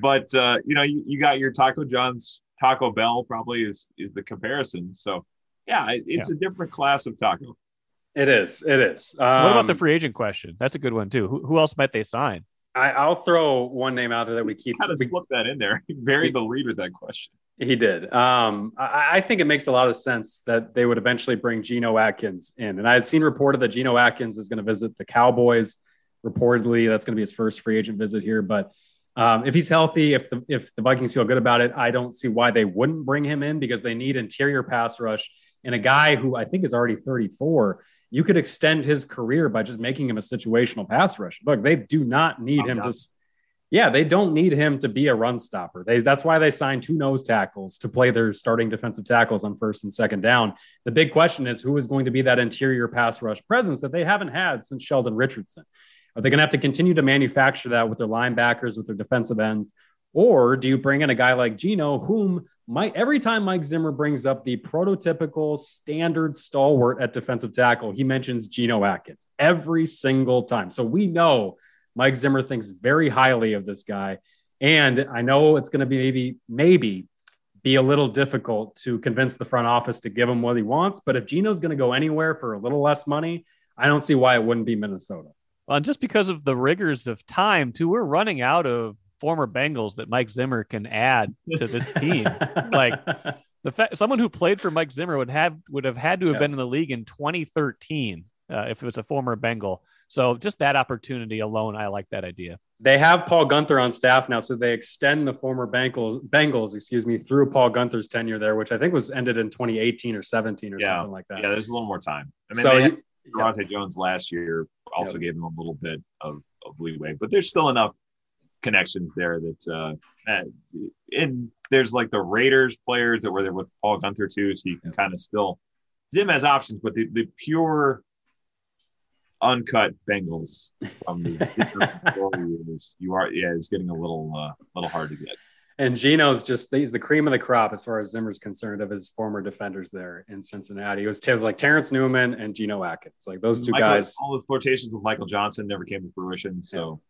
But uh, you know, you, you got your Taco John's, Taco Bell probably is is the comparison. So yeah, it, it's a different class of taco. it is. It is. What about the Um, free agent question? That's a good one too. Who, who else might they sign? I, I'll throw one name out there that we keep. Kind of we- slip that in there. Bury the lead with that question. He did. Um, I, I think it makes a lot of sense that they would eventually bring Geno Atkins in. And I had seen reported that Geno Atkins is going to visit the Cowboys. Reportedly, that's going to be his first free agent visit here. But um, if he's healthy, if the if the Vikings feel good about it, I don't see why they wouldn't bring him in because they need interior pass rush and a guy who I think is already 34. You could extend his career by just making him a situational pass rush. Look, they do not need Oh, him no. to yeah, they don't need him to be a run stopper. They, that's why they signed two nose tackles to play their starting defensive tackles on first and second down. The big question is who is going to be that interior pass rush presence that they haven't had since Sheldon Richardson? Are they going to have to continue to manufacture that with their linebackers, with their defensive ends? Or do you bring in a guy like Geno, whom might every time Mike Zimmer brings up the prototypical standard stalwart at defensive tackle, he mentions Geno Atkins every single time. So we know Mike Zimmer thinks very highly of this guy. And I know it's going to be maybe, maybe be a little difficult to convince the front office to give him what he wants. But if Geno's going to go anywhere for a little less money, I don't see why it wouldn't be Minnesota. Well, just because of the rigors of time, too, we're running out of former Bengals that Mike Zimmer can add to this team. like the fact someone who played for Mike Zimmer would have would have had to have Yeah. been in the league in 2013 uh, if it was a former Bengal. So just that opportunity alone, I like that idea. they have Paul Guenther on staff now, so they extend the former Bengals, Bengals, excuse me, through Paul Guenther's tenure there, which I think was ended in 2018 or 17 or Yeah. something like that. Yeah, there's a little more time. I mean, so they had yeah. Jones last year also gave them a little bit of, of leeway, but there's still enough connections there that uh, and there's like the Raiders players that were there with Paul Guenther too, so you can kind of still Zim has options, but the, the pure uncut Bengals from the you are yeah, it's getting a little uh, little hard to get. And Geno's just he's the cream of the crop as far as Zimmer's concerned of his former defenders there in Cincinnati. It was, it was like Terrence Newman and Geno Atkins, like those two Michael- guys. all the flirtations with Michael Johnson never came to fruition. So,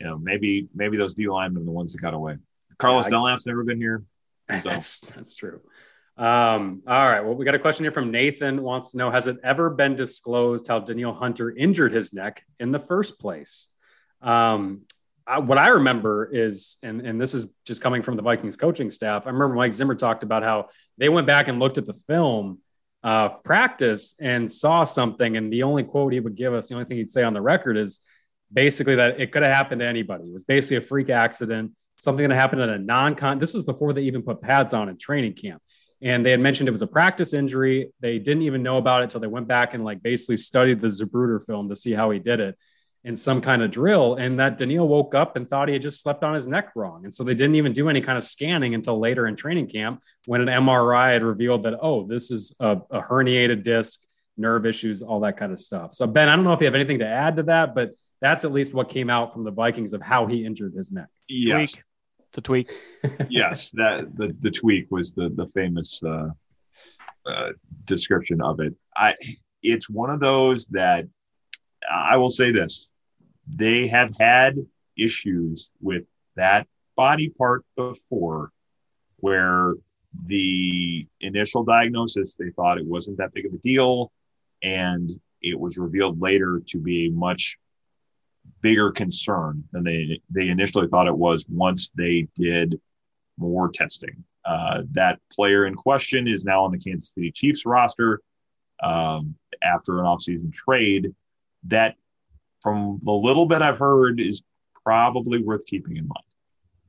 you know, maybe maybe those D linemen are the ones that got away. Carlos I- Dunlap's never been here. So That's that's true. Um, all right. Well, we got a question here from Nathan. Wants to know: Has it ever been disclosed how Danielle Hunter injured his neck in the first place? Um, I, what I remember is, and and this is just coming from the Vikings coaching staff. I remember Mike Zimmer talked about how they went back and looked at the film of practice and saw something, and the only quote he would give us, the only thing he'd say on the record is basically that it could have happened to anybody. It was basically a freak accident, something that happened in a non-con. This was before they even put pads on in training camp. And they had mentioned it was a practice injury. They didn't even know about it until they went back and like basically studied the Zapruder film to see how he did it in some kind of drill. And that Danielle woke up and thought he had just slept on his neck wrong. And so they didn't even do any kind of scanning until later in training camp when an MRI had revealed that, oh, this is a, a herniated disc, nerve issues, all that kind of stuff. So, Ben, I don't know if you have anything to add to that, but that's at least what came out from the Vikings of how he injured his neck. yes, Tweak. It's a tweak. yes, that the the tweak was the the famous uh, uh, description of it. I it's one of those that I will say this: they have had issues with that body part before, where the initial diagnosis they thought it wasn't that big of a deal. and it was revealed later to be a much bigger concern than they they initially thought it was once they did more testing. Uh, that player in question is now on the Kansas City Chiefs roster um, after an offseason trade. That, from the little bit I've heard, is probably worth keeping in mind.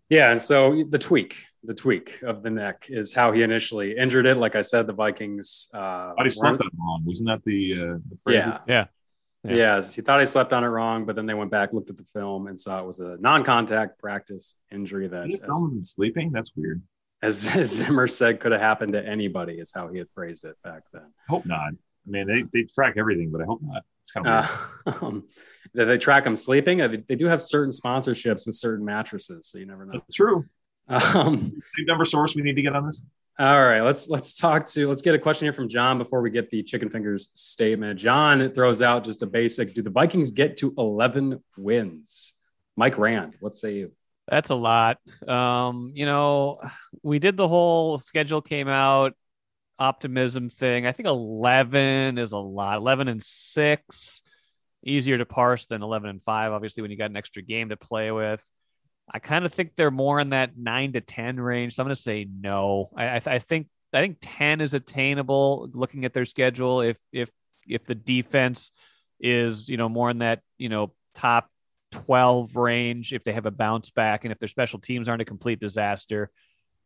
Yeah, and so the tweak, the tweak of the neck is how he initially injured it. Like I said, the Vikings. Uh, I slept that wrong. Wasn't that the, uh, the phrase? Yeah. yeah. Yeah. yeah. he thought he slept on it wrong, but then they went back, looked at the film, and saw it was a non-contact practice injury that. As, sleeping? That's weird. As, as Zimmer said, could have happened to anybody, is how he had phrased it back then. Hope not. I mean, they, they track everything, but I hope not. It's kind of uh, um, they track them sleeping. They do have certain sponsorships with certain mattresses, so you never know. That's true. Um, number source we need to get on this. All right, let's let's talk to let's get a question here from John before we get the chicken fingers statement. John throws out just a basic: Do the Vikings get to eleven wins? Mike Rand, what say you? That's a lot. Um, you know, we did the whole schedule came out optimism thing. I think eleven is a lot. Eleven and six, easier to parse than eleven and five. Obviously, when you got an extra game to play with. I kind of think they're more in that nine to ten range. So I'm going to say no. I, I, I think I think ten is attainable. Looking at their schedule, if if if the defense is you know more in that you know top 12 range if they have a bounce back and if their special teams aren't a complete disaster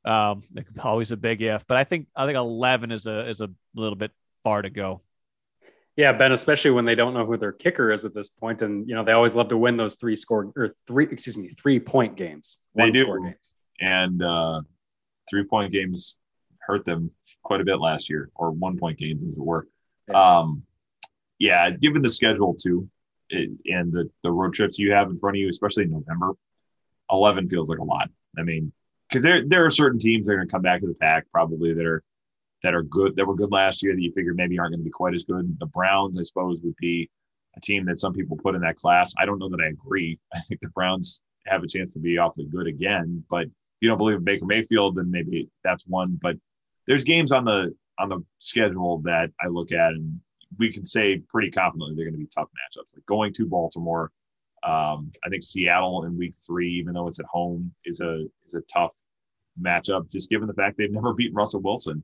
um always a big if but i think i think 11 is a is a little bit far to go yeah, Ben, especially when they don't know who their kicker is at this point, and you know they always love to win those three score or three, excuse me, three point games. They do, games. and uh, three point games hurt them quite a bit last year, or one point games as it were. Yeah. Um, yeah, given the schedule too, it, and the the road trips you have in front of you, especially in November, eleven feels like a lot. I mean, because there there are certain teams that are going to come back to the pack probably that are that are good that were good last year that you figure maybe aren't going to be quite as good. The Browns, I suppose, would be a team that some people put in that class. I don't know that I agree. I think the Browns have a chance to be awfully good again, but if you don't believe in Baker Mayfield, then maybe that's one. But there's games on the on the schedule that I look at and we can say pretty confidently they're going to be tough matchups. Like going to Baltimore, um, I think Seattle in Week Three, even though it's at home, is a is a tough matchup. Just given the fact they've never beaten Russell Wilson,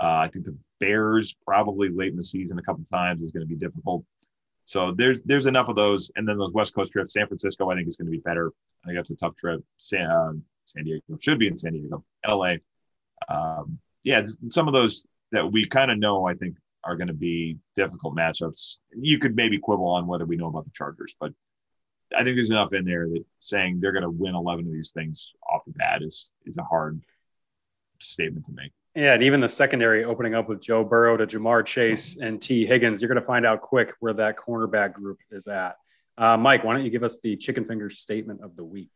I think the Bears probably late in the season a couple times is going to be difficult. So there's there's enough of those, and then those West Coast trips. San Francisco, I think, is going to be better. I think that's a tough trip. San, uh, San Diego should be in San Diego. LA, um, yeah, some of those that we kind of know, I think, are going to be difficult matchups. You could maybe quibble on whether we know about the Chargers, but I think there's enough in there that saying they're going to win 11 of these things off the bat is is a hard statement to make. Yeah, and even the secondary opening up with Joe Burrow to Ja'Marr Chase and Tee Higgins, you're going to find out quick where that cornerback group is at. Uh, Mike, why don't you give us the chicken fingers statement of the week?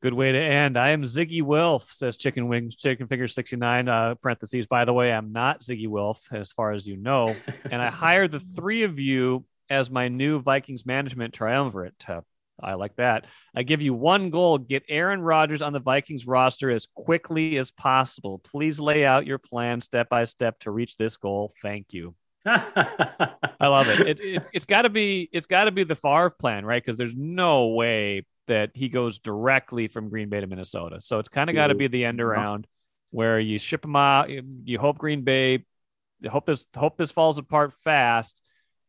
Good way to end. I am Zygi Wilf, says Chicken Wings, Chicken Fingers 69, uh, parentheses. By the way, I'm not Zygi Wilf, as far as you know. and I hired the three of you as my new Vikings management triumvirate. to I like that. I give you one goal get Aaron Rodgers on the Vikings roster as quickly as possible. Please lay out your plan step by step to reach this goal. Thank you. I love it. it, it it's got to be it's got to be the Favre plan, right? Because there's no way that he goes directly from Green Bay to Minnesota. So it's kind of got to be the end around where you ship him out. You hope Green Bay, hope this hope this falls apart fast,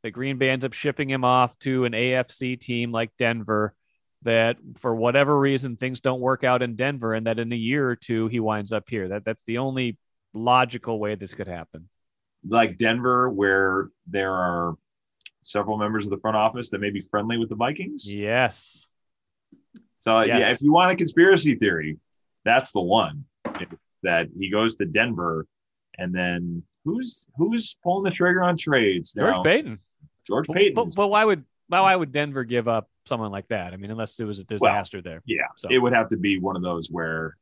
that Green Bay ends up shipping him off to an AFC team like Denver. That for whatever reason things don't work out in Denver, and that in a year or two he winds up here. That that's the only logical way this could happen. Like Denver, where there are several members of the front office that may be friendly with the Vikings. Yes. So yes. yeah, if you want a conspiracy theory, that's the one. That he goes to Denver, and then who's who's pulling the trigger on trades? Now? George Paton. George Paton. But, but, why would why would Denver give up someone like that? I mean, unless it was a disaster well, there. Yeah, so. it would have to be one of those where,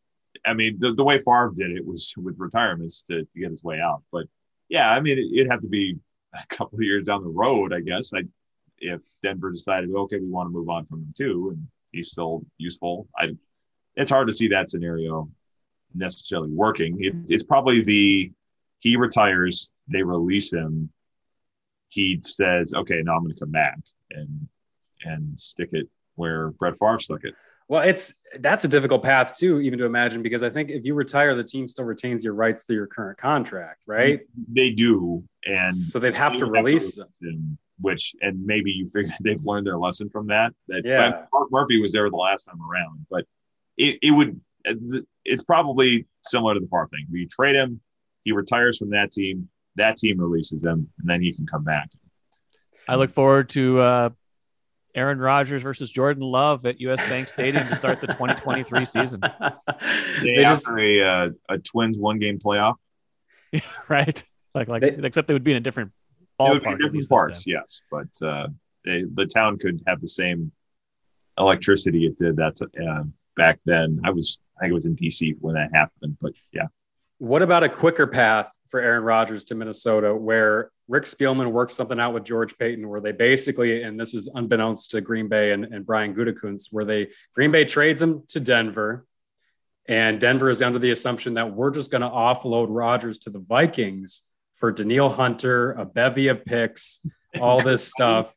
I mean, the, the way Favre did it was with retirements to, to get his way out. But yeah, I mean, it, would have to be a couple of years down the road, I guess. I, if Denver decided, okay, we want to move on from him too, and he's still useful. I, it's hard to see that scenario necessarily working. It, it's probably the he retires, they release him he says, "Okay, now I'm going to come back and and stick it where Brett Favre stuck it." Well, it's that's a difficult path too, even to imagine, because I think if you retire, the team still retains your rights to your current contract, right? They do, and so they'd have they to have release to them. them, Which and maybe you figure they've learned their lesson from that. That Yeah. Mark Murphy was there the last time around, but it, it would uh, it's probably similar to the Favre thing. You trade him, he retires from that team, that team releases him, and then he can come back. I look forward to uh, Aaron Rodgers versus Jordan Love at US Bank Stadium to start the 2023 season. Day They just- a uh, a Twins one game playoff, right? Like, like, They- except they would be in a different it would ballpark. be different least parts, yes, but uh, they, the town could have the same electricity it did that uh, back then. I was I think it was in DC when that happened, but yeah. What about a quicker path for Aaron Rodgers to Minnesota where Rick Spielman works something out with George Paton where they basically, and this is unbeknownst to Green Bay and, and Brian Gutekunst, where they Green Bay trades him to Denver. And Denver is under the assumption that we're just going to offload Rodgers to the Vikings for Danielle Hunter, a bevy of picks, all this stuff.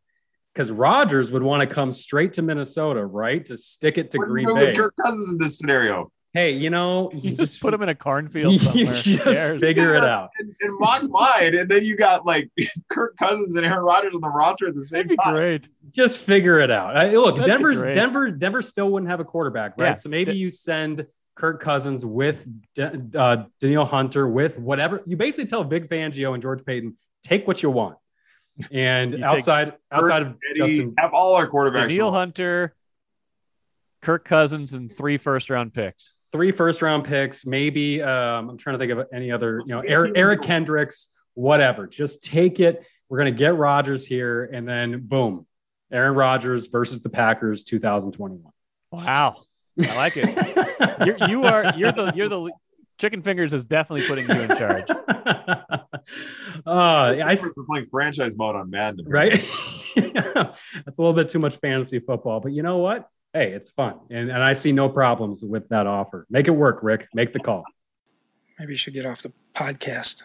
Because Rodgers would want to come straight to Minnesota, right? To stick it to What are you Green Bay. Kirk Cousins in this scenario. Hey, you know, You just put him in a cornfield you somewhere. just Who cares? figure it out. and, and mock mine, and then you got like Kirk Cousins and Aaron Rodgers on the roster at the same That'd be time. great. Just figure it out. I, look, That'd Denver's. Denver. Denver still wouldn't have a quarterback, right? Yeah. So maybe D- you send Kirk Cousins with De- uh, Danielle Hunter with whatever. You basically tell Vic Fangio and George Paton, take what you want. And You outside outside of Eddie, Justin, have all our quarterbacks. Danielle on. Hunter, Kirk Cousins, and three first round picks. Three first round picks, maybe um, I'm trying to think of any other, you know, Eric, make Eric. Kendricks, whatever. Just take it. We're gonna get Rodgers here, and then boom, Aaron Rodgers versus the Packers, 2021. Wow, I like it. You're, you are you're the you're the chicken fingers is definitely putting you in charge. uh, I s- We're playing franchise mode on Madden, right. That's a little bit too much fantasy football, but you know what? Hey, it's fun, and and I see no problems with that offer. Make it work, Rick. Make the call. Maybe you should get off the podcast.